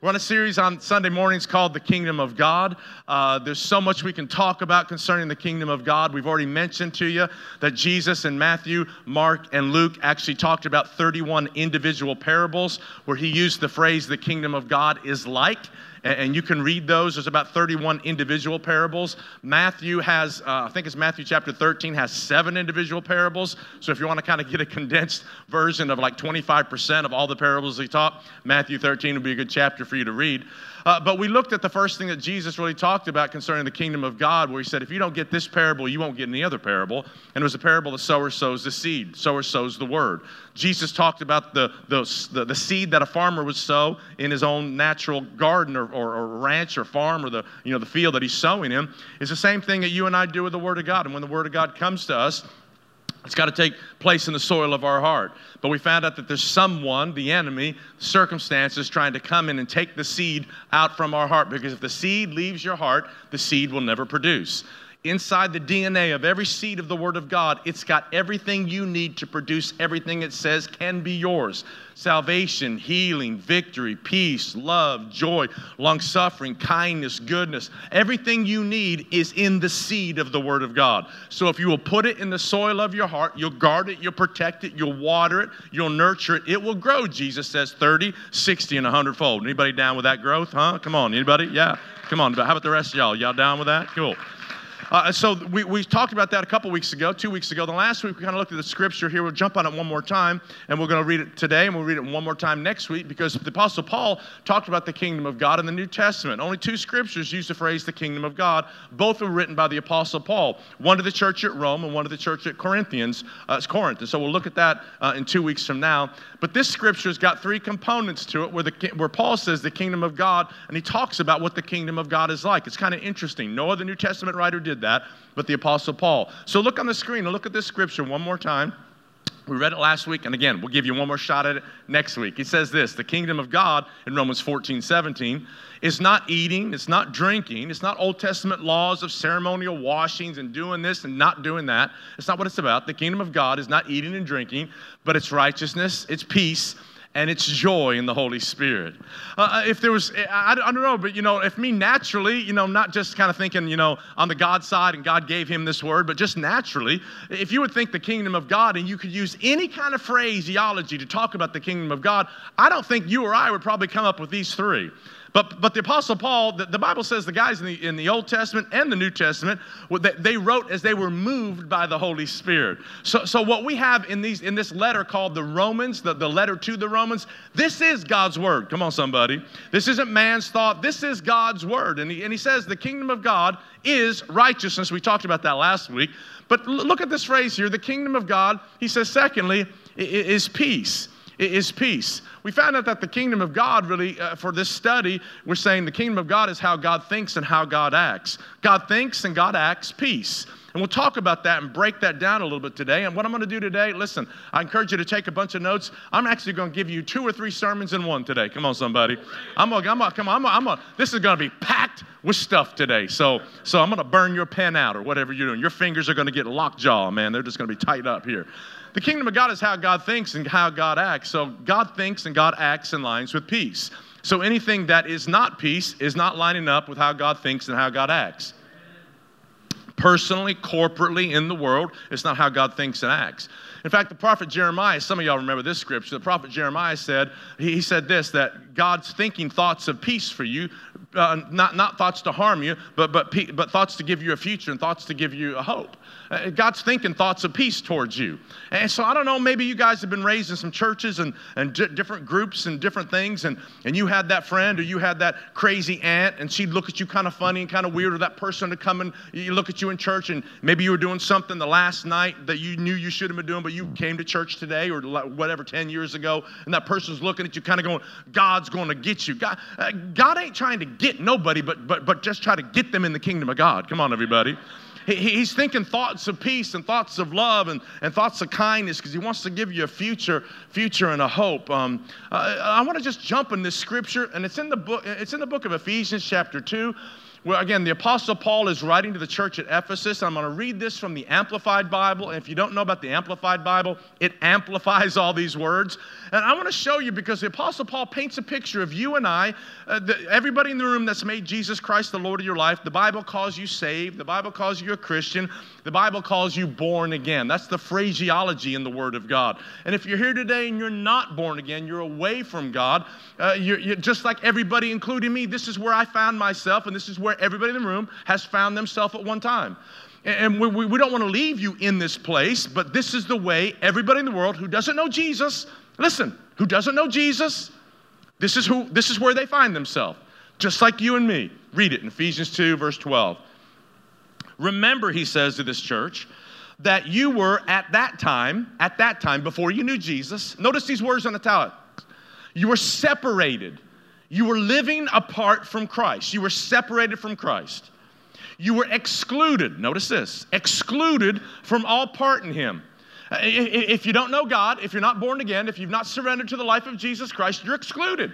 We're on a series on Sunday mornings called The Kingdom of God. Uh, there's so much we can talk about concerning the kingdom of God. We've already mentioned to you that Jesus in Matthew, Mark, and Luke actually talked about 31 individual parables where he used the phrase, the kingdom of God is like and you can read those. There's about 31 individual parables. Matthew has, uh, I think it's Matthew chapter 13, has seven individual parables. So if you want to kind of get a condensed version of like 25% of all the parables he taught, Matthew 13 would be a good chapter for you to read. Uh, but we looked at the first thing that Jesus really talked about concerning the kingdom of God, where he said, if you don't get this parable, you won't get any other parable. And it was a parable the sower sows the seed, sower sows the word. Jesus talked about the, the, the, the seed that a farmer would sow in his own natural garden or, or, or ranch or farm or the, you know, the field that he's sowing in. It's the same thing that you and I do with the word of God. And when the word of God comes to us, it's got to take place in the soil of our heart. But we found out that there's someone, the enemy, circumstances, trying to come in and take the seed out from our heart. Because if the seed leaves your heart, the seed will never produce inside the DNA of every seed of the Word of God, it's got everything you need to produce everything it says can be yours salvation, healing, victory, peace, love, joy, long suffering, kindness, goodness. Everything you need is in the seed of the Word of God. So if you will put it in the soil of your heart, you'll guard it, you'll protect it, you'll water it, you'll nurture it, it will grow, Jesus says 30, 60, and 100 fold. Anybody down with that growth, huh? Come on, anybody? Yeah. Come on. How about the rest of y'all? Y'all down with that? Cool. Uh, so we, we talked about that a couple weeks ago, two weeks ago. The last week we kind of looked at the scripture here. We'll jump on it one more time, and we're going to read it today, and we'll read it one more time next week because the Apostle Paul talked about the kingdom of God in the New Testament. Only two scriptures use the phrase the kingdom of God. Both were written by the Apostle Paul, one to the church at Rome and one to the church at Corinthians, uh, Corinth. And so we'll look at that uh, in two weeks from now. But this scripture's got three components to it where, the, where Paul says the kingdom of God, and he talks about what the kingdom of God is like. It's kind of interesting. No other New Testament writer did that but the Apostle Paul. So look on the screen and look at this scripture one more time. We read it last week, and again, we'll give you one more shot at it next week. He says this The kingdom of God in Romans 14, 17 is not eating, it's not drinking, it's not Old Testament laws of ceremonial washings and doing this and not doing that. It's not what it's about. The kingdom of God is not eating and drinking, but it's righteousness, it's peace, and it's joy in the Holy Spirit. Uh, uh if there was, I, I, don't know, but you know, if me naturally, you know, not just kind of thinking, you know, on the God side and God gave him this word, but just naturally, if you would think the kingdom of God and you could use any kind of phraseology to talk about the kingdom of God, I don't think you or I would probably come up with these three. But, but the Apostle Paul, the, the, Bible says the guys in the, in the Old Testament and the New Testament, they wrote as they were moved by the Holy Spirit. So, so what we have in, these, in this letter called the Romans, the, the letter to the Romans, this is God's word. Come on, somebody. This isn't man's thought. This is God's word. And he, and he says the kingdom of God is righteousness. We talked about that last week. But look at this phrase here the kingdom of God, he says, secondly, is peace is peace. We found out that the kingdom of God, really, uh, for this study, we're saying the kingdom of God is how God thinks and how God acts. God thinks and God acts peace. And we'll talk about that and break that down a little bit today. And what I'm going to do today, listen, I encourage you to take a bunch of notes. I'm actually going to give you two or three sermons in one today. Come on, somebody. I'm going to, come on, I'm going to, this is going to be packed with stuff today. So, so I'm going to burn your pen out or whatever you're doing. Your fingers are going to get lockjaw, man. They're just going to be tight up here. The kingdom of God is how God thinks and how God acts. So God thinks and God acts in lines with peace. So anything that is not peace is not lining up with how God thinks and how God acts. Personally, corporately, in the world, it's not how God thinks and acts. In fact, the prophet Jeremiah, some of y'all remember this scripture, the prophet Jeremiah said, he said this, that God's thinking thoughts of peace for you, uh, not, not thoughts to harm you, but, but, but thoughts to give you a future and thoughts to give you a hope. Uh, God's thinking thoughts of peace towards you. And so I don't know, maybe you guys have been raised in some churches and, and d- different groups and different things, and, and you had that friend or you had that crazy aunt, and she'd look at you kind of funny and kind of weird, or that person to come and you look at you in church, and maybe you were doing something the last night that you knew you shouldn't have been doing, but you came to church today or whatever, 10 years ago, and that person's looking at you kind of going, God's going to get you. God, uh, God ain't trying to get nobody, but, but, but just try to get them in the kingdom of God. Come on, everybody. He's thinking thoughts of peace and thoughts of love and, and thoughts of kindness because he wants to give you a future, future and a hope. Um, I want to just jump in this scripture, and it's in the book. It's in the book of Ephesians, chapter two. Well, again, the Apostle Paul is writing to the church at Ephesus. I'm going to read this from the Amplified Bible. And if you don't know about the Amplified Bible, it amplifies all these words. And I want to show you because the Apostle Paul paints a picture of you and I, uh, the, everybody in the room that's made Jesus Christ the Lord of your life. The Bible calls you saved, the Bible calls you a Christian, the Bible calls you born again. That's the phraseology in the Word of God. And if you're here today and you're not born again, you're away from God, uh, you're, you're just like everybody, including me, this is where I found myself, and this is where where everybody in the room has found themselves at one time. And we, we don't want to leave you in this place, but this is the way everybody in the world who doesn't know Jesus, listen, who doesn't know Jesus, this is, who, this is where they find themselves, just like you and me. Read it in Ephesians 2, verse 12. Remember, he says to this church, that you were at that time, at that time, before you knew Jesus, notice these words on the tower. You were separated you were living apart from Christ. You were separated from Christ. You were excluded, notice this, excluded from all part in Him. Uh, if you don't know God, if you're not born again, if you've not surrendered to the life of Jesus Christ, you're excluded.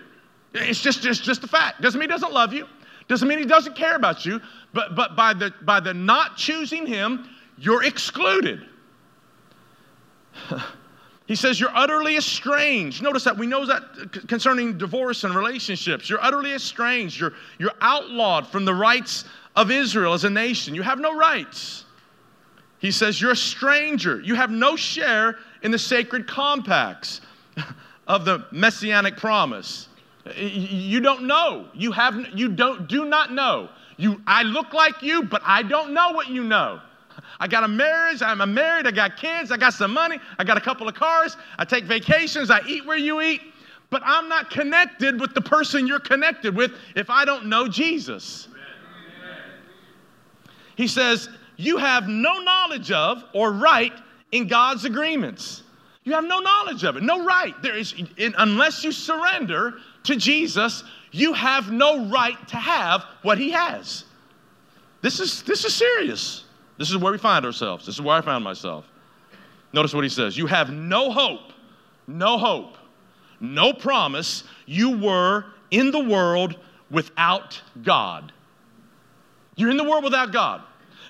It's just, just, just a fact. Doesn't mean He doesn't love you, doesn't mean He doesn't care about you, but, but by, the, by the not choosing Him, you're excluded. He says, You're utterly estranged. Notice that we know that concerning divorce and relationships. You're utterly estranged. You're, you're outlawed from the rights of Israel as a nation. You have no rights. He says, You're a stranger. You have no share in the sacred compacts of the messianic promise. You don't know. You, have, you don't, do not know. You, I look like you, but I don't know what you know. I got a marriage, I'm married, I got kids, I got some money, I got a couple of cars, I take vacations, I eat where you eat, but I'm not connected with the person you're connected with if I don't know Jesus. He says, You have no knowledge of or right in God's agreements. You have no knowledge of it, no right. There is, unless you surrender to Jesus, you have no right to have what He has. This is, this is serious. This is where we find ourselves. This is where I found myself. Notice what he says You have no hope, no hope, no promise. You were in the world without God. You're in the world without God.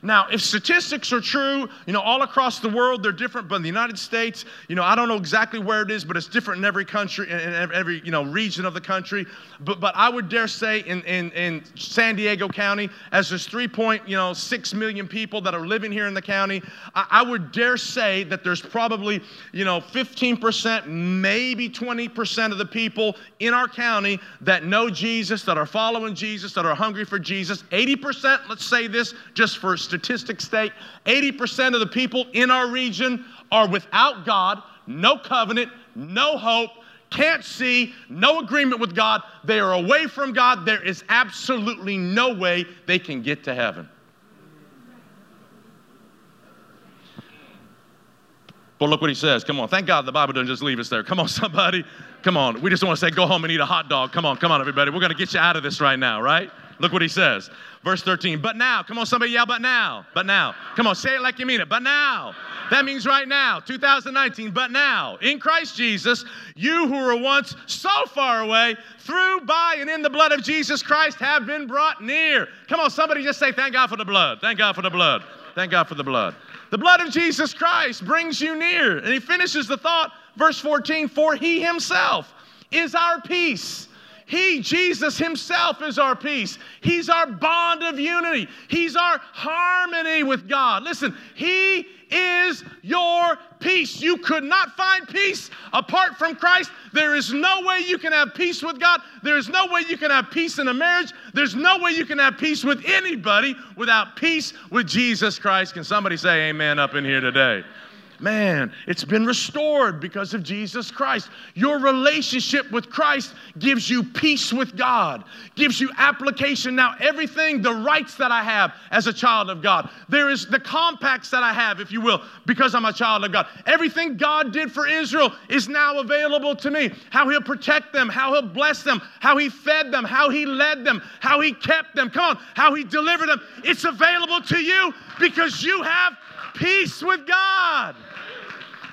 Now, if statistics are true, you know, all across the world, they're different, but in the United States, you know, I don't know exactly where it is, but it's different in every country, in every, you know, region of the country. But, but I would dare say in, in, in San Diego County, as there's 3.6 you know, million people that are living here in the county, I, I would dare say that there's probably, you know, 15%, maybe 20% of the people in our county that know Jesus, that are following Jesus, that are hungry for Jesus. 80%, let's say this just for statistics statistics state 80% of the people in our region are without God, no covenant, no hope, can't see, no agreement with God. They are away from God. There is absolutely no way they can get to heaven. But look what he says. Come on. Thank God the Bible doesn't just leave us there. Come on, somebody. Come on. We just want to say, go home and eat a hot dog. Come on, come on, everybody. We're going to get you out of this right now, right? Look what he says. Verse 13. But now. Come on, somebody yell, but now. But now. Come on, say it like you mean it. But now. That means right now, 2019. But now, in Christ Jesus, you who were once so far away, through, by, and in the blood of Jesus Christ have been brought near. Come on, somebody just say, Thank God for the blood. Thank God for the blood. Thank God for the blood. The blood of Jesus Christ brings you near. And he finishes the thought, verse 14, for he himself is our peace he, Jesus Himself, is our peace. He's our bond of unity. He's our harmony with God. Listen, He is your peace. You could not find peace apart from Christ. There is no way you can have peace with God. There is no way you can have peace in a marriage. There's no way you can have peace with anybody without peace with Jesus Christ. Can somebody say amen up in here today? Man, it's been restored because of Jesus Christ. Your relationship with Christ gives you peace with God, gives you application. Now, everything, the rights that I have as a child of God, there is the compacts that I have, if you will, because I'm a child of God. Everything God did for Israel is now available to me. How He'll protect them, how He'll bless them, how He fed them, how He led them, how He kept them. Come on, how He delivered them. It's available to you because you have peace with God.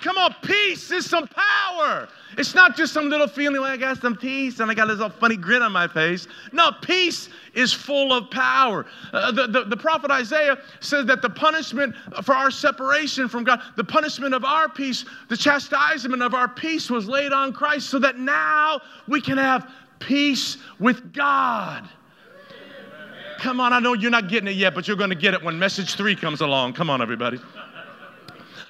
Come on, peace is some power. It's not just some little feeling like I got some peace and I got this little funny grin on my face. No, peace is full of power. Uh, the, the, the prophet Isaiah says that the punishment for our separation from God, the punishment of our peace, the chastisement of our peace was laid on Christ so that now we can have peace with God. Come on, I know you're not getting it yet, but you're going to get it when message three comes along. Come on, everybody.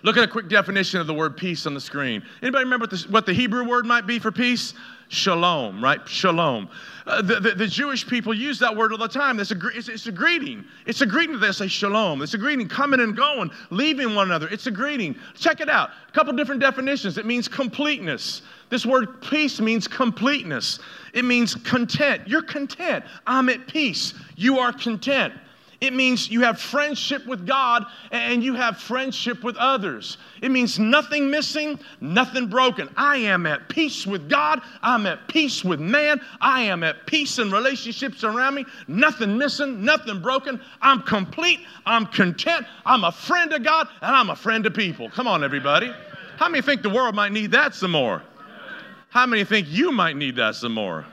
Look at a quick definition of the word peace on the screen. Anybody remember what the, what the Hebrew word might be for peace? Shalom, right? Shalom. Uh, the, the, the, Jewish people use that word all the time. It's a, it's, it's a greeting. It's a greeting. They say shalom. It's a greeting, coming and going, leaving one another. It's a greeting. Check it out. A couple different definitions. It means completeness. This word peace means completeness. It means content. You're content. I'm at peace. You are content. It means you have friendship with God and you have friendship with others. It means nothing missing, nothing broken. I am at peace with God. I'm at peace with man. I am at peace in relationships around me. Nothing missing, nothing broken. I'm complete. I'm content. I'm a friend of God and I'm a friend of people. Come on, everybody. How many think the world might need that some more? How many think you might need that some more?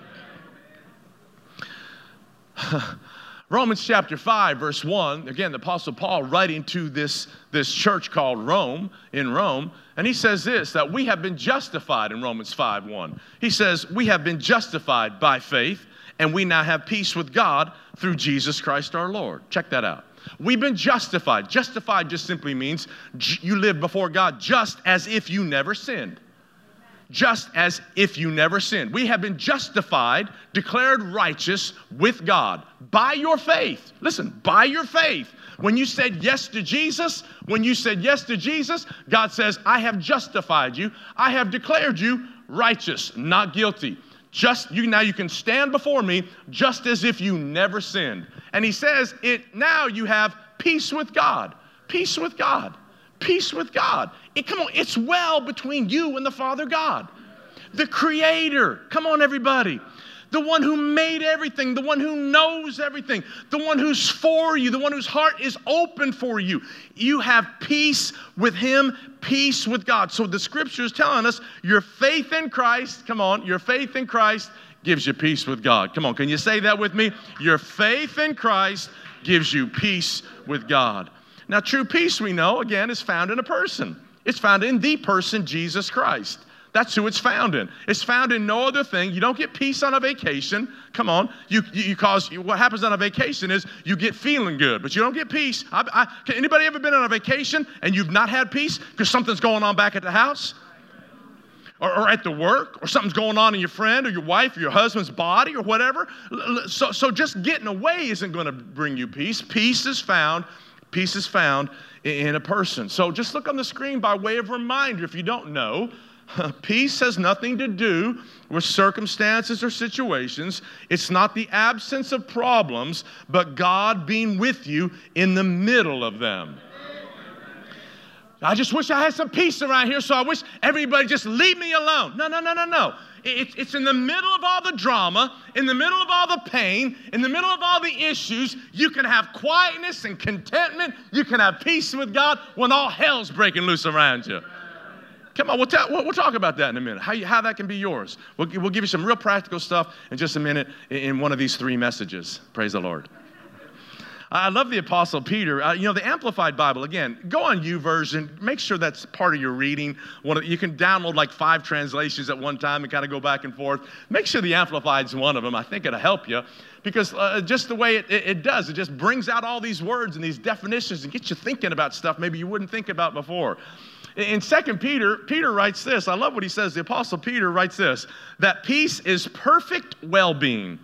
Romans chapter 5, verse 1, again, the Apostle Paul writing to this, this church called Rome, in Rome, and he says this that we have been justified in Romans 5 1. He says, We have been justified by faith, and we now have peace with God through Jesus Christ our Lord. Check that out. We've been justified. Justified just simply means you live before God just as if you never sinned just as if you never sinned. We have been justified, declared righteous with God by your faith. Listen, by your faith. When you said yes to Jesus, when you said yes to Jesus, God says, I have justified you. I have declared you righteous, not guilty. Just you now you can stand before me just as if you never sinned. And he says, it now you have peace with God. Peace with God peace with God. It, come on, it's well between you and the Father God, the Creator. Come on, everybody. The one who made everything, the one who knows everything, the one who's for you, the one whose heart is open for you. You have peace with Him, peace with God. So the scripture is telling us your faith in Christ, come on, your faith in Christ gives you peace with God. Come on, can you say that with me? Your faith in Christ gives you peace with God. Now, true peace, we know, again, is found in a person. It's found in the person, Jesus Christ. That's who it's found in. It's found in no other thing. You don't get peace on a vacation. Come on. You, you, you cause, what happens on a vacation is you get feeling good, but you don't get peace. I, I, anybody ever been on a vacation and you've not had peace because something's going on back at the house? Or, or, at the work, or something's going on in your friend or your wife or your husband's body or whatever. So, so just getting away isn't going to bring you peace. Peace is found Peace is found in a person. So just look on the screen by way of reminder if you don't know. Peace has nothing to do with circumstances or situations. It's not the absence of problems, but God being with you in the middle of them. I just wish I had some peace around here, so I wish everybody just leave me alone. No, no, no, no, no. It's in the middle of all the drama, in the middle of all the pain, in the middle of all the issues, you can have quietness and contentment. You can have peace with God when all hell's breaking loose around you. Come on, we'll, ta- we'll, talk about that in a minute, how, you, how that can be yours. We'll, we'll give you some real practical stuff in just a minute in one of these three messages. Praise the Lord. I love the Apostle Peter. Uh, you know, the Amplified Bible, again, go on U YouVersion. Make sure that's part of your reading. One of, you can download like five translations at one time and kind of go back and forth. Make sure the Amplified's one of them. I think it'll help you because uh, just the way it, it, it does, it just brings out all these words and these definitions and gets you thinking about stuff maybe you wouldn't think about before. In 2 Peter, Peter writes this. I love what he says. The Apostle Peter writes this that peace is perfect well being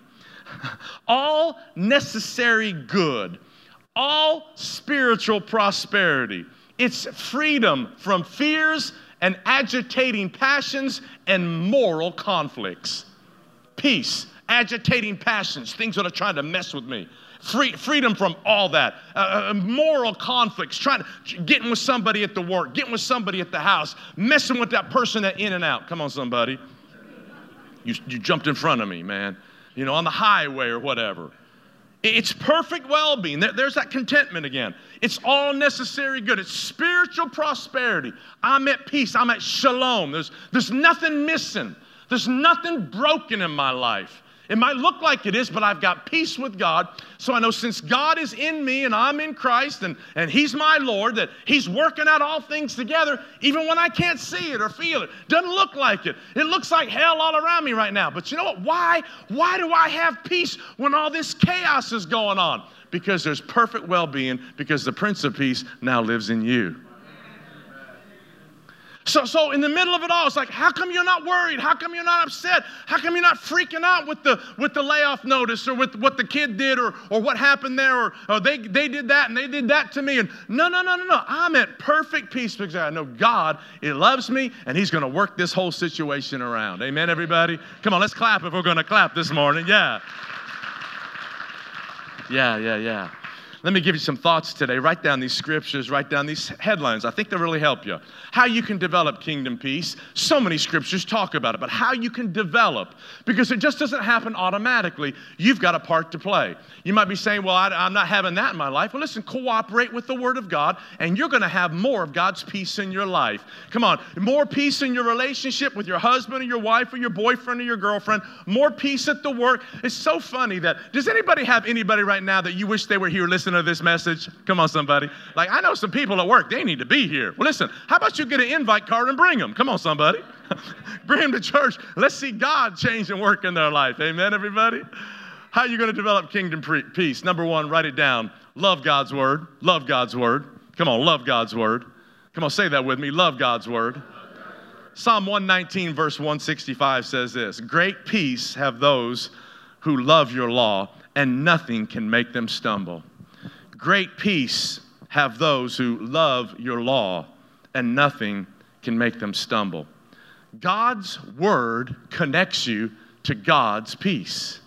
all necessary good, all spiritual prosperity. It's freedom from fears and agitating passions and moral conflicts. Peace, agitating passions, things that are trying to mess with me. Free, freedom from all that. Uh, uh, moral conflicts, trying to, getting with somebody at the work, getting with somebody at the house, messing with that person that in and out. Come on, somebody. You, you jumped in front of me, man you know, on the highway or whatever. It's perfect well being. There's that contentment again. It's all necessary good. It's spiritual prosperity. I'm at peace. I'm at shalom. There's, there's nothing missing, there's nothing broken in my life. It might look like it is, but I've got peace with God. So I know since God is in me and I'm in Christ and, and He's my Lord, that He's working out all things together, even when I can't see it or feel it. Doesn't look like it. It looks like hell all around me right now. But you know what? Why? Why do I have peace when all this chaos is going on? Because there's perfect well being, because the Prince of Peace now lives in you. So, so in the middle of it all, it's like, how come you're not worried? How come you're not upset? How come you're not freaking out with the with the layoff notice or with what the kid did or or what happened there or, or they they did that and they did that to me? And no, no, no, no, no. I'm at perfect peace because I know God, He loves me and He's gonna work this whole situation around. Amen, everybody? Come on, let's clap if we're gonna clap this morning. Yeah. Yeah, yeah, yeah. Let me give you some thoughts today. Write down these scriptures, write down these headlines. I think they'll really help you. How you can develop kingdom peace. So many scriptures talk about it, but how you can develop, because it just doesn't happen automatically. You've got a part to play. You might be saying, Well, I, am not having that in my life. Well, listen, cooperate with the Word of God, and you're going to have more of God's peace in your life. Come on, more peace in your relationship with your husband or your wife or your boyfriend or your girlfriend, more peace at the work. It's so funny that, does anybody have anybody right now that you wish they were here listening? Of this message? Come on, somebody. Like, I know some people at work, they need to be here. Well, listen, how about you get an invite card and bring them? Come on, somebody. bring them to church. Let's see God change and work in their life. Amen, everybody? How are you going to develop kingdom peace? Number one, write it down. Love God's word. Love God's word. Come on, love God's word. Come on, say that with me. Love God's word. Psalm 119, verse 165 says this Great peace have those who love your law, and nothing can make them stumble. Great peace have those who love your law, and nothing can make them stumble. God's word connects you to God's peace.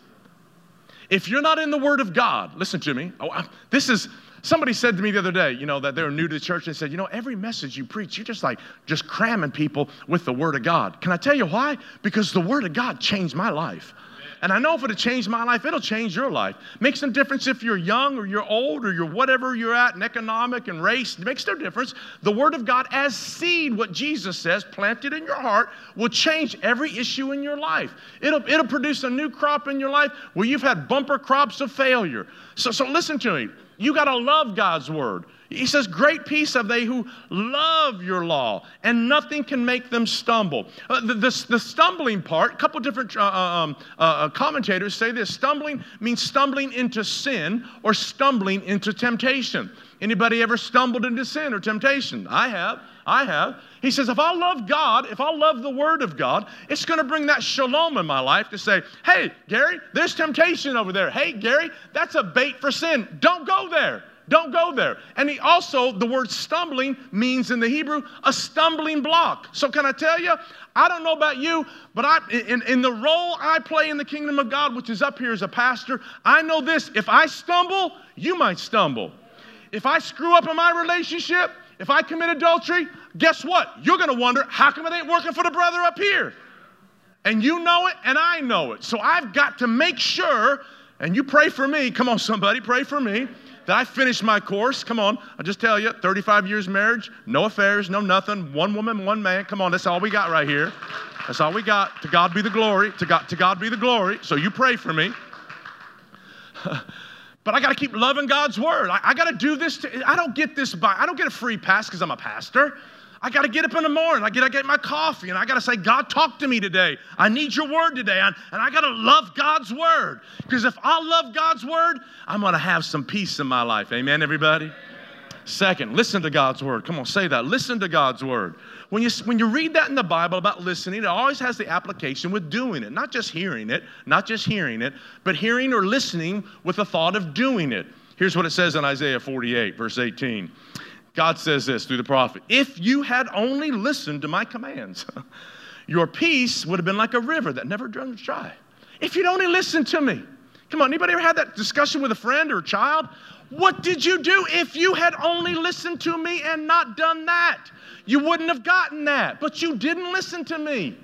If you're not in the word of God, listen to me. Oh, this is somebody said to me the other day, you know, that they were new to the church and said, you know, every message you preach, you're just like just cramming people with the word of God. Can I tell you why? Because the word of God changed my life. And I know if it'll change my life, it'll change your life. Makes no difference if you're young or you're old or you're whatever you're at in economic and race. It makes no difference. The Word of God, as seed, what Jesus says, planted in your heart, will change every issue in your life. It'll, it'll produce a new crop in your life where you've had bumper crops of failure. So, so listen to me. You got to love God's Word. He says, Great peace have they who love your law, and nothing can make them stumble. Uh, the, the, the, stumbling part, a couple different uh, uh um, uh, uh, commentators say this stumbling means stumbling into sin or stumbling into temptation. Anybody ever stumbled into sin or temptation? I have. I have. He says, if I love God, if I love the Word of God, it's going to bring that shalom in my life to say, hey, Gary, there's temptation over there. Hey, Gary, that's a bait for sin. Don't go there. Don't go there. And he also, the word stumbling means in the Hebrew a stumbling block. So, can I tell you, I don't know about you, but I, in, in the role I play in the kingdom of God, which is up here as a pastor, I know this if I stumble, you might stumble. If I screw up in my relationship, if I commit adultery, guess what? You're going to wonder, how come it ain't working for the brother up here? And you know it, and I know it. So I've got to make sure, and you pray for me. Come on, somebody, pray for me I finished my course. Come on, I'll just tell you 35 years marriage, no affairs, no nothing, one woman, one man. Come on, that's all we got right here. That's all we got. To God be the glory. To God, to God be the glory. So you pray for me. but I got to keep loving God's word. I, I got to do this. To, I don't get this by, I don't get a free pass because I'm a pastor. I got to get up in the morning. I got to get my coffee and I got to say, God, talk to me today. I need your word today. And, I got to love God's word. Because if I love God's word, I'm going to have some peace in my life. Amen, everybody? Second, listen to God's word. Come on, say that. Listen to God's word. When you, when you read that in the Bible about listening, it always has the application with doing it, not just hearing it, not just hearing it, but hearing or listening with the thought of doing it. Here's what it says in Isaiah 48, verse 18. God says this through the prophet If you had only listened to my commands, your peace would have been like a river that never runs dry. If you'd only listened to me. Come on, anybody ever had that discussion with a friend or a child? What did you do if you had only listened to me and not done that? You wouldn't have gotten that, but you didn't listen to me.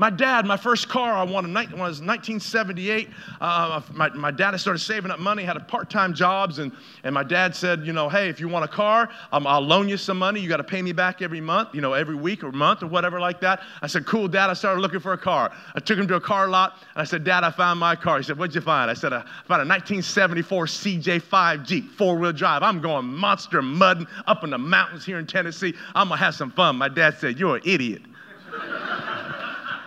My dad, my first car I wanted when I was 1978. Uh, my, my dad started saving up money, had a part-time jobs, and, and my dad said, you know, hey, if you want a car, um, I'll loan you some money. You got to pay me back every month, you know, every week or month or whatever like that. I said, cool, dad. I started looking for a car. I took him to a car lot, and I said, dad, I found my car. He said, what'd you find? I said, I found a 1974 CJ5 Jeep, four-wheel drive. I'm going monster mudding up in the mountains here in Tennessee. I'm going to have some fun. My dad said, you're an idiot.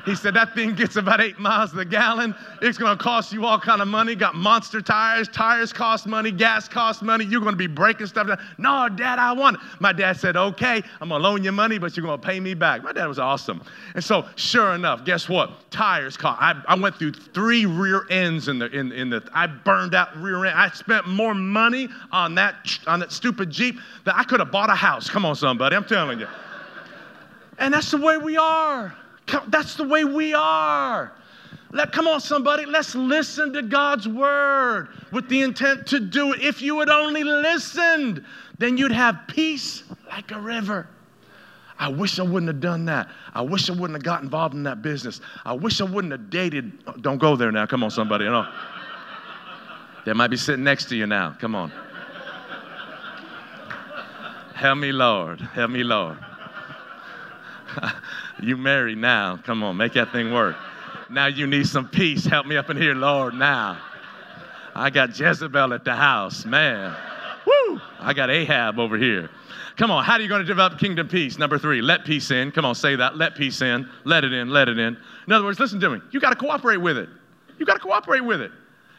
He said that thing gets about eight miles to the gallon. It's going to cost you all kind of money. Got monster tires. Tires cost money. Gas costs money. You're going to be breaking stuff down. No, Dad, I want it. My dad said, okay, I'm going to loan you money, but you're going to pay me back. My dad was awesome. And so, sure enough, guess what? Tires cost. I, I went through three rear ends in the in, in the. I burned out rear end. I spent more money on that on that stupid Jeep that I could have bought a house. Come on, somebody. I'm telling you. And that's the way we are. That's the way we are. Let, come on, somebody, let's listen to God's word with the intent to do it. If you had only listened, then you'd have peace like a river. I wish I wouldn't have done that. I wish I wouldn't have got involved in that business. I wish I wouldn't have dated. Don't go there now. Come on, somebody. Know. They might be sitting next to you now. Come on. Help me, Lord. Help me, Lord. you married now. Come on, make that thing work. Now you need some peace. Help me up in here, Lord, now. I got Jezebel at the house, man. Woo! I got Ahab over here. Come on, how are you going to develop kingdom peace? Number three, let peace in. Come on, say that. Let peace in. Let it in. Let it in. In other words, listen to me. You got to cooperate with it. You got to cooperate with it.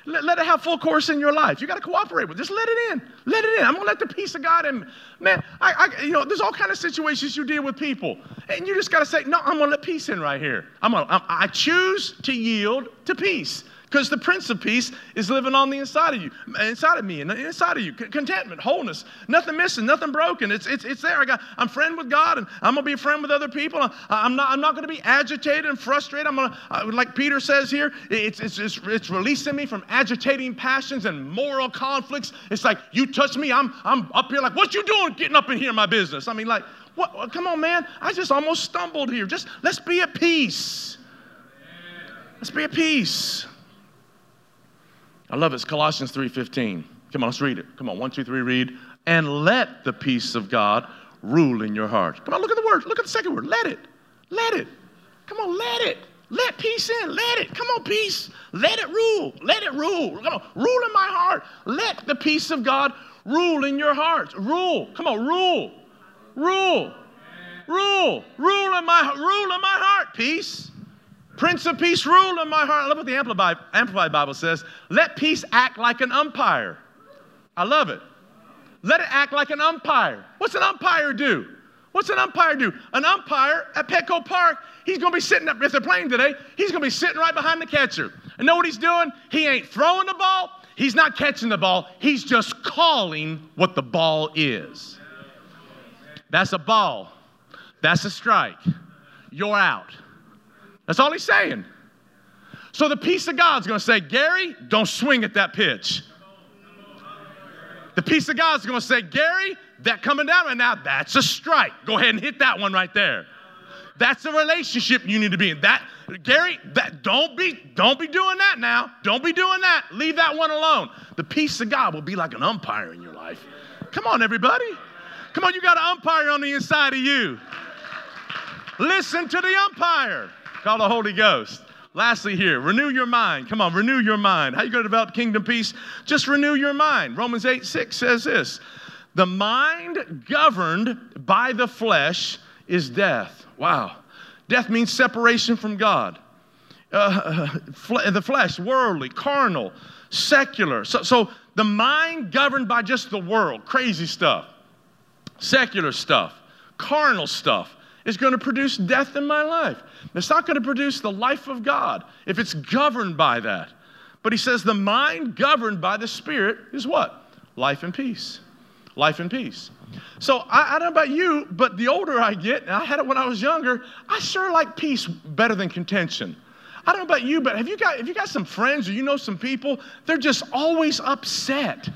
Let, let, it have full course in your life. You got to cooperate with. It. Just let it in. Let it in. I'm gonna let the peace of God in. Man, I, I, you know, there's all kind of situations you deal with people, and you just got to say, no, I'm gonna let peace in right here. I'm gonna. I'm, I choose to yield to peace. Because the Prince of Peace is living on the inside of you, inside of me, and inside of you. contentment, wholeness, nothing missing, nothing broken. It's, it's, it's there. I got, I'm friend with God, and I'm gonna be a friend with other people. I'm not, I'm not gonna be agitated and frustrated. I'm gonna, like Peter says here, it's, it's, it's, it's releasing me from agitating passions and moral conflicts. It's like you touch me, I'm, I'm up here like, what you doing, getting up in here in my business? I mean, like, what? Come on, man. I just almost stumbled here. Just let's be at peace. Let's be at peace. I love it. It's Colossians 3.15. Come on, let's read it. Come on, one, two, three, read. And let the peace of God rule in your heart. Come on, look at the word. Look at the second word. Let it. Let it. Come on, let it. Let peace in. Let it. Come on, peace. Let it rule. Let it rule. Come on, rule in my heart. Let the peace of God rule in your heart. Rule. Come on, rule. Rule. Rule. Rule in my rule in my heart. Peace. Prince of Peace, rule in my heart. I love what the Amplified, Amplified Bible says. Let peace act like an umpire. I love it. Let it act like an umpire. What's an umpire do? What's an umpire do? An umpire at Petco Park, he's going to be sitting up, if they're playing today, he's going to be sitting right behind the catcher. And know what he's doing? He ain't throwing the ball, he's not catching the ball, he's just calling what the ball is. That's a ball, that's a strike. You're out. That's all he's saying. So the peace of God's going to say, Gary, don't swing at that pitch. The peace of God's going to say, Gary, that coming down right now, that's a strike. Go ahead and hit that one right there. That's a relationship you need to be in. That Gary, that don't be don't be doing that now. Don't be doing that. Leave that one alone. The peace of God will be like an umpire in your life. Come on, everybody. Come on, you got an umpire on the inside of you. Listen to the umpire called the Holy Ghost. Lastly, here, renew your mind. Come on, renew your mind. How you going to develop kingdom peace? Just renew your mind. Romans 8 6 says this The mind governed by the flesh is death. Wow. Death means separation from God. Uh, the flesh, worldly, carnal, secular. So, so the mind governed by just the world, crazy stuff, secular stuff, carnal stuff is going to produce death in my life. It's not going to produce the life of God if it's governed by that. But he says the mind governed by the Spirit is what? Life and peace. Life and peace. So I, I, don't know about you, but the older I get, and I had it when I was younger, I sure like peace better than contention. I don't know about you, but have you got have you got some friends or you know some people? They're just always upset.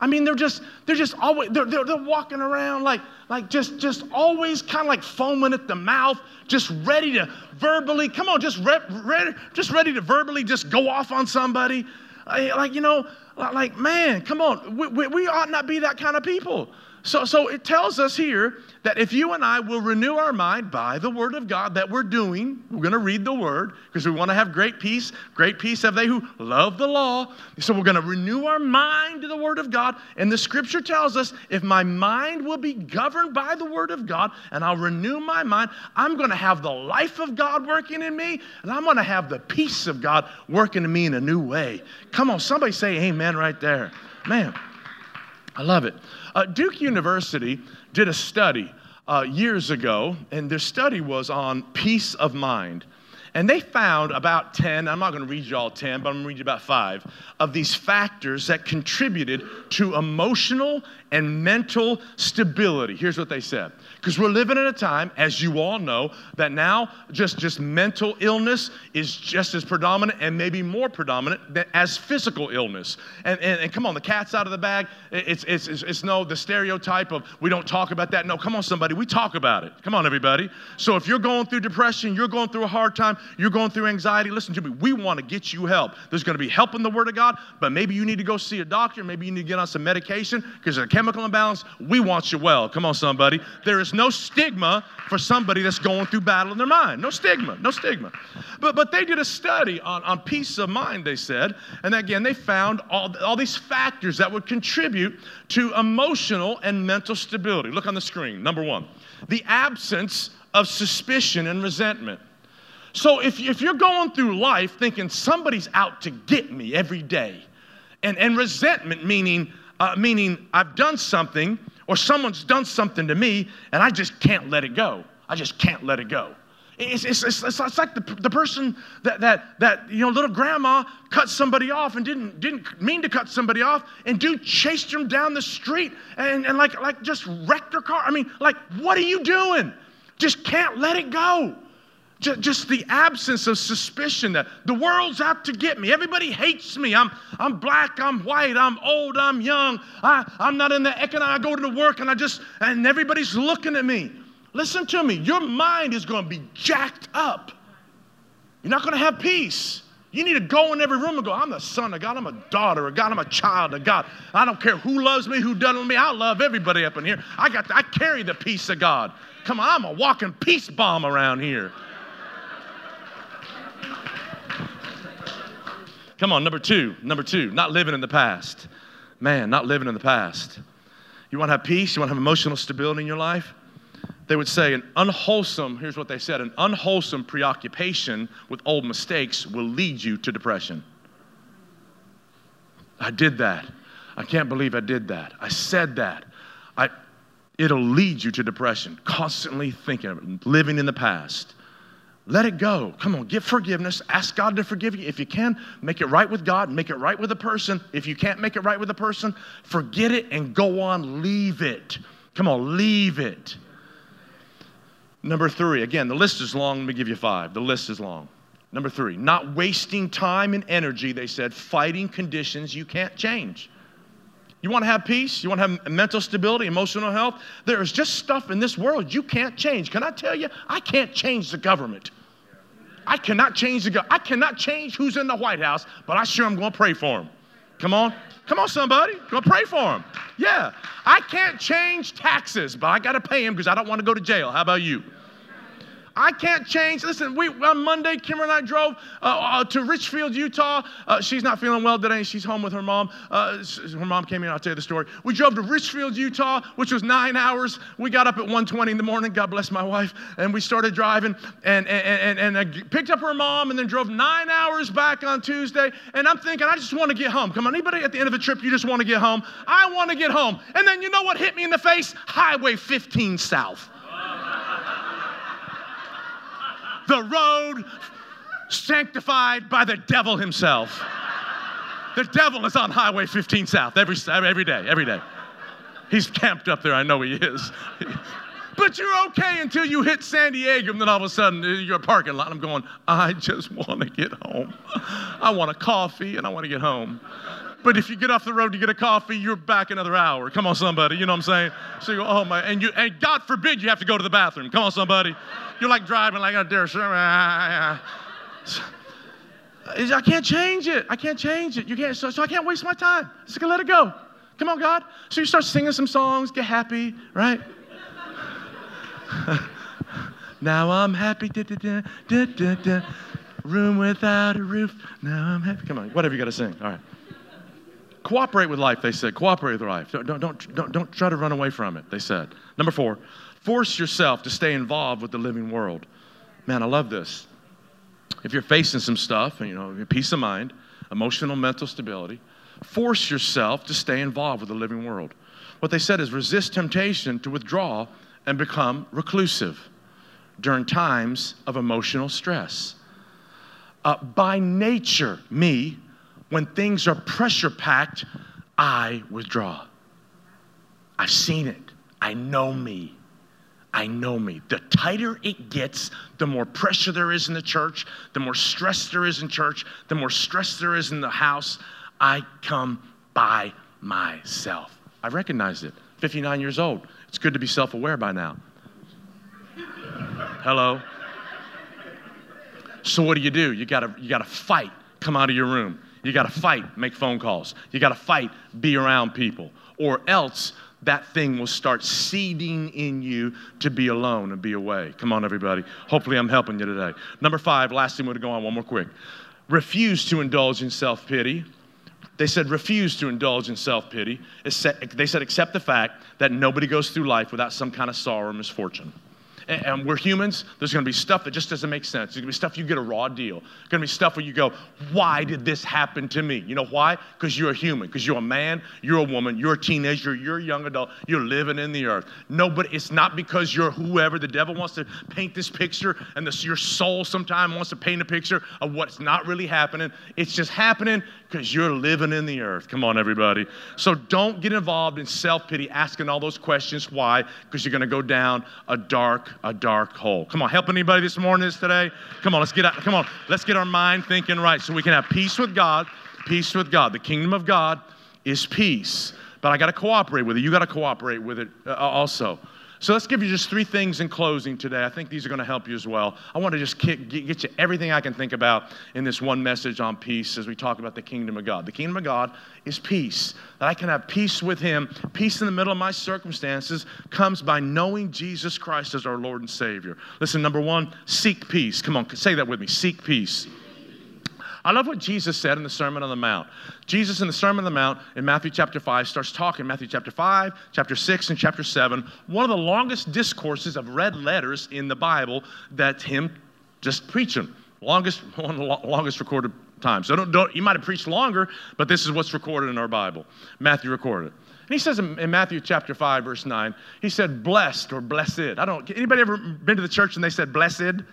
I mean, they're just, they're just always, they're, they're, they're walking around like, like just, just always kind of like foaming at the mouth, just ready to verbally, come on, just, re- ready, just ready to verbally just go off on somebody. Like, you know, like, man, come on, we, we, we ought not be that kind of people. So, so it tells us here that if you and I will renew our mind by the word of God that we're doing, we're going to read the word because we want to have great peace. Great peace have they who love the law. So we're going to renew our mind to the word of God. And the scripture tells us if my mind will be governed by the word of God and I'll renew my mind, I'm going to have the life of God working in me and I'm going to have the peace of God working in me in a new way. Come on, somebody say amen right there. Man, I love it. Uh, Duke University did a study uh, years ago, and their study was on peace of mind. And they found about 10, I'm not going to read you all 10, but I'm going to read you about five, of these factors that contributed to emotional and mental stability. Here's what they said. Because we're living in a time, as you all know, that now just, just mental illness is just as predominant and maybe more predominant than, as physical illness. And, and, and, come on, the cat's out of the bag. It's, it's, it's, it's no the stereotype of we don't talk about that. No, come on, somebody, we talk about it. Come on, everybody. So if you're going through depression, you're going through a hard time, you're going through anxiety, listen to me. We want to get you help. There's going to be help in the Word of God, but maybe you need to go see a doctor. Maybe you need to get on some medication because there's a chemical imbalance. We want you well. Come on, somebody. There is no stigma for somebody that's going through battle in their mind. No stigma, no stigma. But, but they did a study on, on peace of mind, they said. And again, they found all, all these factors that would contribute to emotional and mental stability. Look on the screen. Number one, the absence of suspicion and resentment. So if, if you're going through life thinking somebody's out to get me every day, and, and resentment meaning, uh, meaning I've done something or someone's done something to me and I just can't let it go. I just can't let it go. It's, it's, it's, it's, like the, the person that, that, that, you know, little grandma cut somebody off and didn't, didn't mean to cut somebody off, and dude chased them down the street and, and like, like just wrecked her car. I mean, like, what are you doing? Just can't let it go. Just, the absence of suspicion that the world's out to get me. Everybody hates me. I'm, I'm black, I'm white, I'm old, I'm young. I, I'm not in the economic. I go to the work and I just, and everybody's looking at me. Listen to me. Your mind is going to be jacked up. You're not going to have peace. You need to go in every room and go, I'm the son of God, I'm a daughter of God, I'm a child of God. I don't care who loves me, who doesn't me. I love everybody up in here. I got I carry the peace of God. Come on, I'm a walking peace bomb around here. Come on, number two, number two, not living in the past. Man, not living in the past. You want to have peace? You want to have emotional stability in your life? They would say an unwholesome, here's what they said an unwholesome preoccupation with old mistakes will lead you to depression. I did that. I can't believe I did that. I said that. I, it'll lead you to depression, constantly thinking of it, living in the past. Let it go. Come on, give forgiveness. Ask God to forgive you. If you can, make it right with God, make it right with a person. If you can't make it right with a person, forget it and go on. Leave it. Come on, leave it. Number three, again, the list is long. Let me give you five. The list is long. Number three, not wasting time and energy, they said, fighting conditions you can't change. You want to have peace? You want to have mental stability, emotional health? There is just stuff in this world you can't change. Can I tell you? I can't change the government. I cannot change the government. I cannot change who's in the White House, but I sure am going to pray for him. Come on. Come on, somebody. Go pray for him. Yeah. I can't change taxes, but I got to pay him because I don't want to go to jail. How about you? I can't change. Listen, we on Monday, Kimber and I drove uh, uh, to Richfield, Utah. Uh, she's not feeling well today. She's home with her mom. Uh, her mom came in. I'll tell you the story. We drove to Richfield, Utah, which was nine hours. We got up at 1:20 in the morning. God bless my wife. And we started driving and and and, and I picked up her mom and then drove nine hours back on Tuesday. And I'm thinking, I just want to get home. Come on, anybody at the end of a trip, you just want to get home? I want to get home. And then you know what hit me in the face? Highway 15 South the road sanctified by the devil himself. The devil is on Highway 15 South every, every day, every day. He's camped up there, I know he is. but you're okay until you hit San Diego, and then all of a sudden uh, you're a parking lot. I'm going, I just want to get home. I want a coffee and I want to get home. But if you get off the road to get a coffee, you're back another hour. Come on, somebody. You know what I'm saying? So you go, oh my, and you, and God forbid you have to go to the bathroom. Come on, somebody. You're like driving like a deer. I can't change it. I can't change it. You can't. So, so I can't waste my time. Just gonna let it go. Come on, God. So you start singing some songs, get happy, right? now I'm happy. Da, da, da, Room without a roof. Now I'm happy. Come on, whatever you got to sing. All right. Cooperate with life, they said. Cooperate with life. Don't, don't, don't, don't, try to run away from it, they said. Number four, force yourself to stay involved with the living world. Man, I love this. If you're facing some stuff, you know, peace of mind, emotional, mental stability, force yourself to stay involved with the living world. What they said is resist temptation to withdraw and become reclusive during times of emotional stress. Uh, by nature, me, when things are pressure packed, I withdraw. I've seen it. I know me. I know me. The tighter it gets, the more pressure there is in the church, the more stress there is in church, the more stress there is in the house. I come by myself. I recognize it. 59 years old. It's good to be self aware by now. Hello? So, what do you do? You gotta, you gotta fight, come out of your room. You gotta fight, make phone calls. You gotta fight, be around people. Or else that thing will start seeding in you to be alone and be away. Come on, everybody. Hopefully, I'm helping you today. Number five, last thing we're going to go on, one more quick. Refuse to indulge in self pity. They said, refuse to indulge in self pity. They said, accept the fact that nobody goes through life without some kind of sorrow or misfortune and we're humans, there's gonna be stuff that just doesn't make sense. There's gonna be stuff you get a raw deal. There's gonna be stuff where you go, why did this happen to me? You know why? Because you're a human, because you're a man, you're a woman, you're a teenager, you're a young adult, you're living in the earth. No, but it's not because you're whoever. The devil wants to paint this picture, and your soul sometimes wants to paint a picture of what's not really happening. It's just happening because you're living in the earth. Come on, everybody. So don't get involved in self pity, asking all those questions. Why? Because you're gonna go down a dark a dark hole. Come on, help anybody this morning this today? Come on, let's get out, come on, let's get our mind thinking right so we can have peace with God, peace with God. The kingdom of God is peace. But I got to cooperate with it. You got to cooperate with it uh, also. So let's give you just three things in closing today. I think these are going to help you as well. I want to just get you everything I can think about in this one message on peace as we talk about the kingdom of God. The kingdom of God is peace. That I can have peace with Him. Peace in the middle of my circumstances comes by knowing Jesus Christ as our Lord and Savior. Listen, number one, seek peace. Come on, say that with me. Seek peace. I love what Jesus said in the Sermon on the Mount. Jesus in the Sermon on the Mount in Matthew chapter 5 starts talking, Matthew chapter 5, chapter 6, and chapter 7, one of the longest discourses of red letters in the Bible that him just preaching. Longest, one of the longest recorded times. So don't, don't, he might have preached longer, but this is what's recorded in our Bible. Matthew recorded. And he says in, Matthew chapter 5, verse 9, he said, blessed or blessed. I don't, anybody ever been to the church and they said blessed?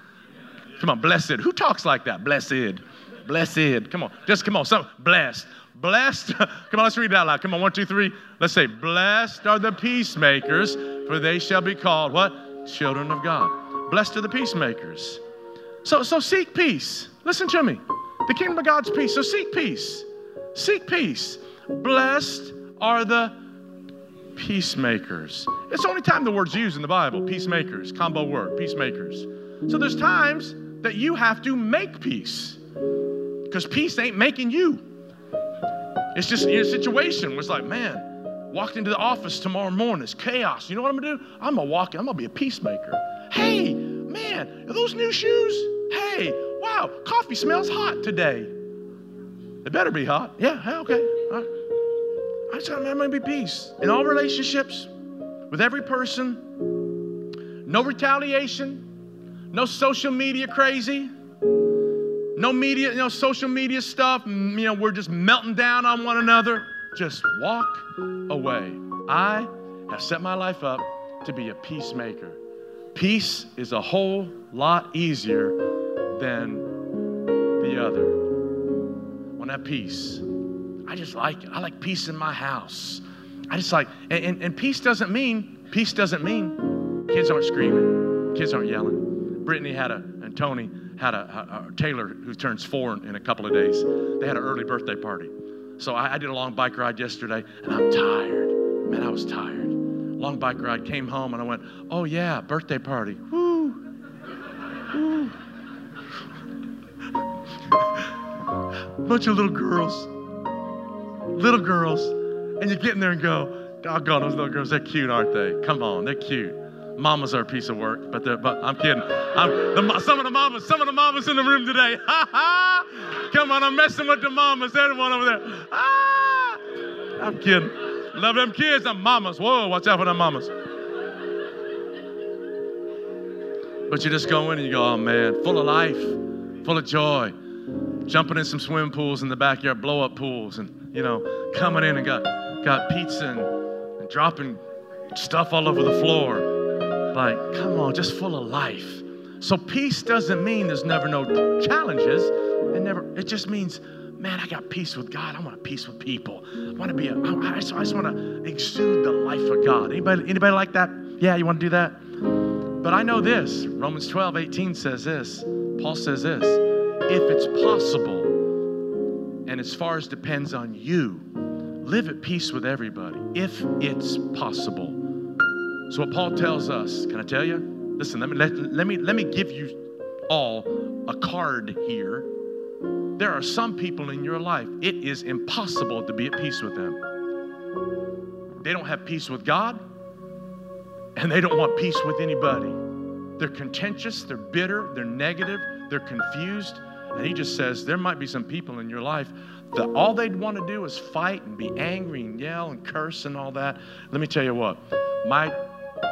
Come on, blessed. Who talks like that? Blessed. Blessed. Come on. Just come on. So blessed. Blessed. come on, let's read it out loud. Come on, one, two, three. Let's say, Blessed are the peacemakers, for they shall be called what? Children of God. Blessed are the peacemakers. So, so seek peace. Listen to me. The kingdom of God's peace. So seek peace. Seek peace. Blessed are the peacemakers. It's the only time the word's used in the Bible. Peacemakers, combo word, peacemakers. So there's times that you have to make peace because peace ain't making you. It's just your situation it's like, man, walked into the office tomorrow morning, it's chaos. You know what I'm gonna do? I'm gonna walk in, I'm gonna be a peacemaker. Hey, man, are those new shoes? Hey, wow, coffee smells hot today. It better be hot. Yeah, hey, okay. I said, I'm gonna be peace in all relationships, with every person. No retaliation, no social media crazy. No media, you know, social media stuff. You know, we're just melting down on one another. Just walk away. I have set my life up to be a peacemaker. Peace is a whole lot easier than the other. Want to have peace. I just like it. I like peace in my house. I just like, and, and, and peace doesn't mean, peace doesn't mean kids aren't screaming, kids aren't yelling. Brittany had a, and Tony, had a, a, a Taylor who turns four in, in a couple of days. They had an early birthday party. So I, I did a long bike ride yesterday, and I'm tired. Man, I was tired. Long bike ride, came home, and I went, oh yeah, birthday party. Woo! Woo! Bunch of little girls. Little girls. And you get in there and go, doggone, those little girls, they're cute, aren't they? Come on, they're cute. Mamas are a piece of work, but but I'm kidding. I'm, the, some of the mamas, some of the mamas in the room today. Come on, I'm messing with the mamas. They're one over there. Ah! I'm kidding. Love them kids. I'm mamas. Whoa, watch out for them mamas. But you just go in and you go, oh man, full of life, full of joy. Jumping in some swimming pools in the backyard, blow up pools, and you know, coming in and got got pizza and, and dropping stuff all over the floor like, come on, just full of life. So peace doesn't mean there's never no challenges. It never, it just means, man, I got peace with God. I want a peace with people. I want to be a, I just, I just want to exude the life of God. Anybody, anybody like that? Yeah, you want to do that? But I know this. Romans 12, 18 says this. Paul says this. If it's possible, and as far as depends on you, live at peace with everybody. If it's possible. So what Paul tells us, can I tell you? Listen, let me let, let me let me give you all a card here. There are some people in your life, it is impossible to be at peace with them. They don't have peace with God, and they don't want peace with anybody. They're contentious, they're bitter, they're negative, they're confused. And he just says there might be some people in your life that all they'd want to do is fight and be angry and yell and curse and all that. Let me tell you what, my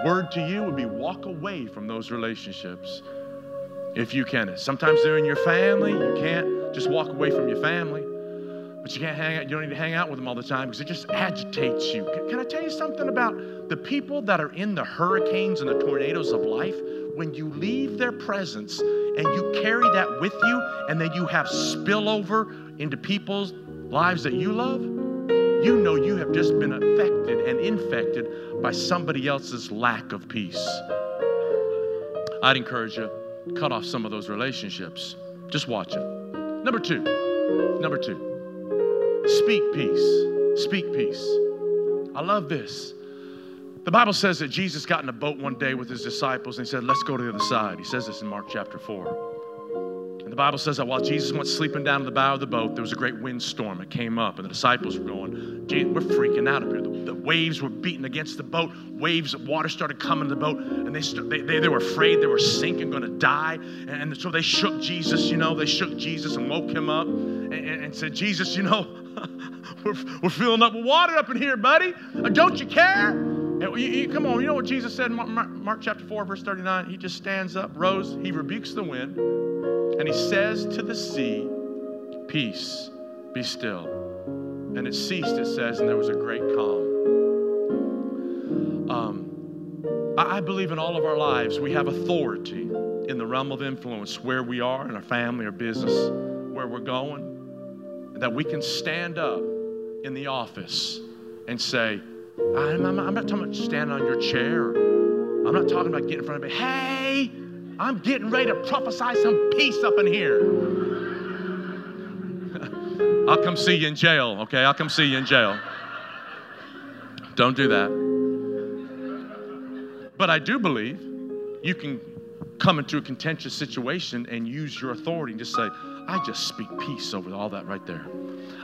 word to you would be walk away from those relationships if you can. Sometimes they're in your family. You can't just walk away from your family. But you can't hang out, you don't need to hang out with them all the time because it just agitates you. Can, can I tell you something about the people that are in the hurricanes and the tornadoes of life? When you leave their presence and you carry that with you, and then you have spillover into people's lives that you love, you know you have just been affected and infected by somebody else's lack of peace. I'd encourage you, cut off some of those relationships. Just watch it. Number two, number two, speak peace. Speak peace. I love this. The Bible says that Jesus got in a boat one day with his disciples and he said, Let's go to the other side. He says this in Mark chapter 4. And the Bible says that while Jesus went sleeping down in the bow of the boat, there was a great windstorm. It came up, and the disciples were going, Gee, We're freaking out up here. The, the, waves were beating against the boat. Waves of water started coming to the boat, and they, st- they, they, they, were afraid they were sinking, going to die. And, and, so they shook Jesus, you know, they shook Jesus and woke him up and, and, and said, Jesus, you know, we're, we're filling up with water up in here, buddy. Uh, don't you care? You, you, come on, you know what Jesus said in Mark, Mark chapter 4, verse 39? He just stands up, rose, he rebukes the wind and he says to the sea, Peace, be still. And it ceased, it says, and there was a great calm. Um, I, believe in all of our lives we have authority in the realm of influence where we are in our family or business, where we're going, that we can stand up in the office and say, I'm, I'm, I'm not talking about standing on your chair. I'm not talking about getting in front of me. Hey, I'm getting ready to prophesy some peace up in here. I'll come see you in jail, okay? I'll come see you in jail. Don't do that. But I do believe you can come into a contentious situation and use your authority and just say, I just speak peace over all that right there.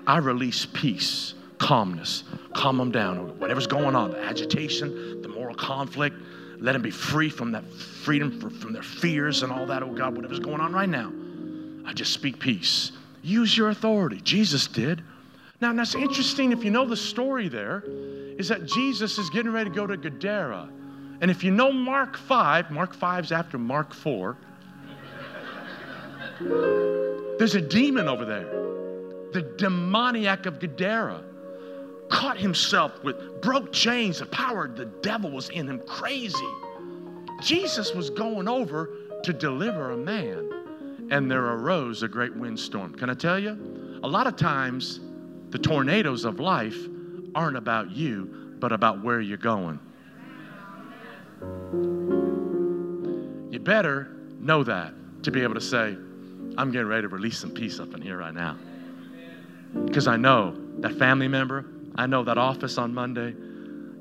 I release peace, calmness, calm them down, whatever's going on, the agitation, the moral conflict, let them be free from that freedom, from their fears and all that. Oh God, whatever's going on right now, I just speak peace. Use your authority. Jesus did. Now, that's interesting if you know the story there, is that Jesus is getting ready to go to Gadara. And if you know Mark 5, Mark 5's after Mark 4, there's a demon over there, the demoniac of Gadara caught himself with, broke chains, the power the devil was in him, crazy. Jesus was going over to deliver a man, and there arose a great windstorm. Can I tell you? A lot of times, the tornadoes of life aren't about you, but about where you're going. You better know that to be able to say, I'm getting ready to release some peace up in here right now. Because I know that family member, I know that office on Monday,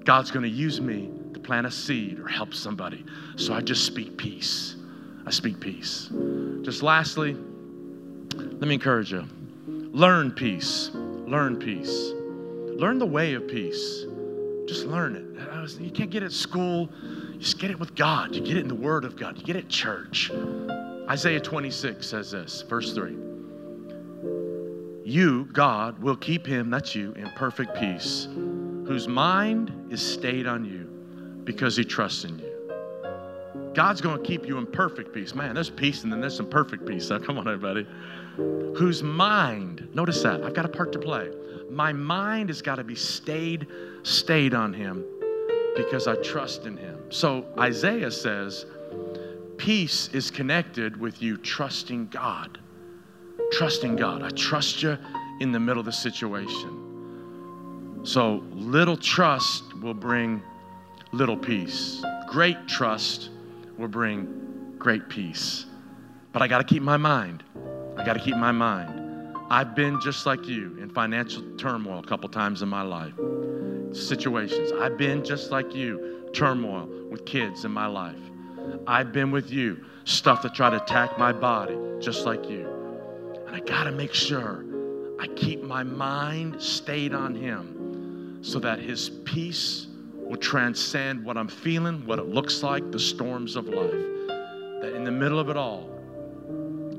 God's going to use me to plant a seed or help somebody. So I just speak peace. I speak peace. Just lastly, let me encourage you learn peace. Learn peace. Learn the way of peace. Just learn it. You can't get it at school. You just get it with God. You get it in the Word of God. You get it at church. Isaiah 26 says this, verse 3. You, God, will keep him, that's you, in perfect peace, whose mind is stayed on you because he trusts in you. God's going to keep you in perfect peace. Man, there's peace and then there's some perfect peace. So come on, everybody. Whose mind, notice that, I've got a part to play. My mind has got to be stayed, stayed on him because I trust in him. So Isaiah says, peace is connected with you trusting God. Trusting God. I trust you in the middle of the situation. So little trust will bring little peace. Great trust will bring great peace. But I got to keep my mind. I got to keep my mind. I've been just like you in financial turmoil a couple times in my life. Situations. I've been just like you, turmoil with kids in my life. I've been with you, stuff that try to attack my body, just like you. And I got to make sure I keep my mind stayed on Him so that His peace will transcend what I'm feeling, what it looks like, the storms of life. That in the middle of it all,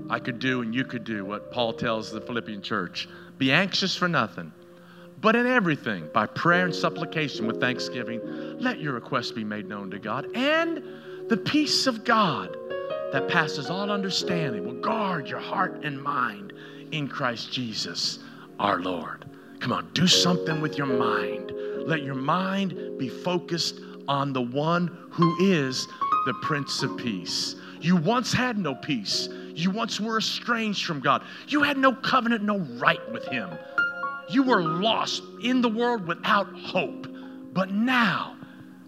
I could do and you could do what Paul tells the Philippian church be anxious for nothing, but in everything, by prayer and supplication with thanksgiving, let your requests be made known to God. And the peace of God that passes all understanding will guard your heart and mind in Christ Jesus our Lord. Come on, do something with your mind. Let your mind be focused on the one who is the Prince of Peace. You once had no peace. You once were estranged from God. You had no covenant, no right with Him. You were lost in the world without hope. But now,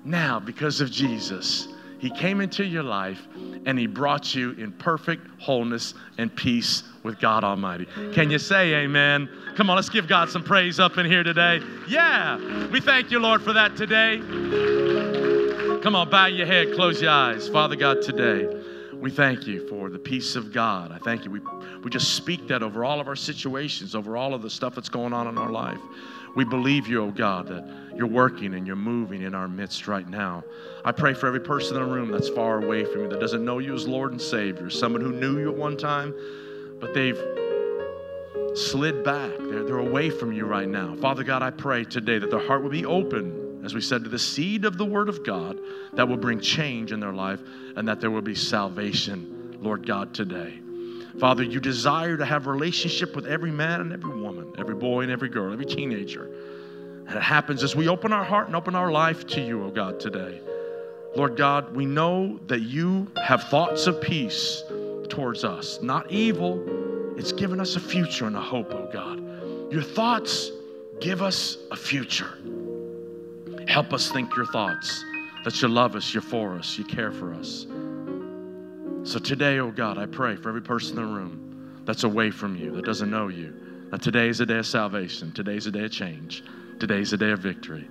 now, because of Jesus, He came into your life and He brought you in perfect wholeness and peace with God Almighty. Can you say amen? Come on, let's give God some praise up in here today. Yeah, we thank you, Lord, for that today. Come on, bow your head, close your eyes. Father God, today, we thank you for the peace of God. I thank you. We, we just speak that over all of our situations, over all of the stuff that's going on in our life. We believe you, oh God, that you're working and you're moving in our midst right now. I pray for every person in the room that's far away from you, that doesn't know you as Lord and Savior, someone who knew you at one time, but they've slid back. They're, they're away from you right now. Father God, I pray today that their heart will be open, as we said, to the seed of the Word of God that will bring change in their life and that there will be salvation, Lord God, today. Father, you desire to have relationship with every man and every woman, every boy and every girl, every teenager. And it happens as we open our heart and open our life to you, oh God, today. Lord God, we know that you have thoughts of peace towards us, not evil. It's given us a future and a hope, oh God. Your thoughts give us a future. Help us think your thoughts that you love us, you're for us, you care for us. So today, oh God, I pray for every person in the room that's away from you, that doesn't know you, that today is a day of salvation, today's a day of change, today's a day of victory.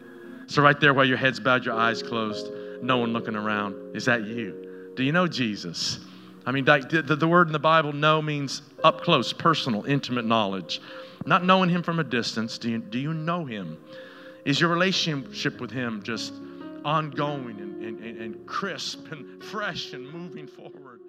So, right there, while your head's bowed, your eyes closed, no one looking around, is that you? Do you know Jesus? I mean, the, the word in the Bible, know, means up close, personal, intimate knowledge. Not knowing him from a distance. Do you, do you know him? Is your relationship with him just ongoing and, and, and crisp and fresh and moving forward?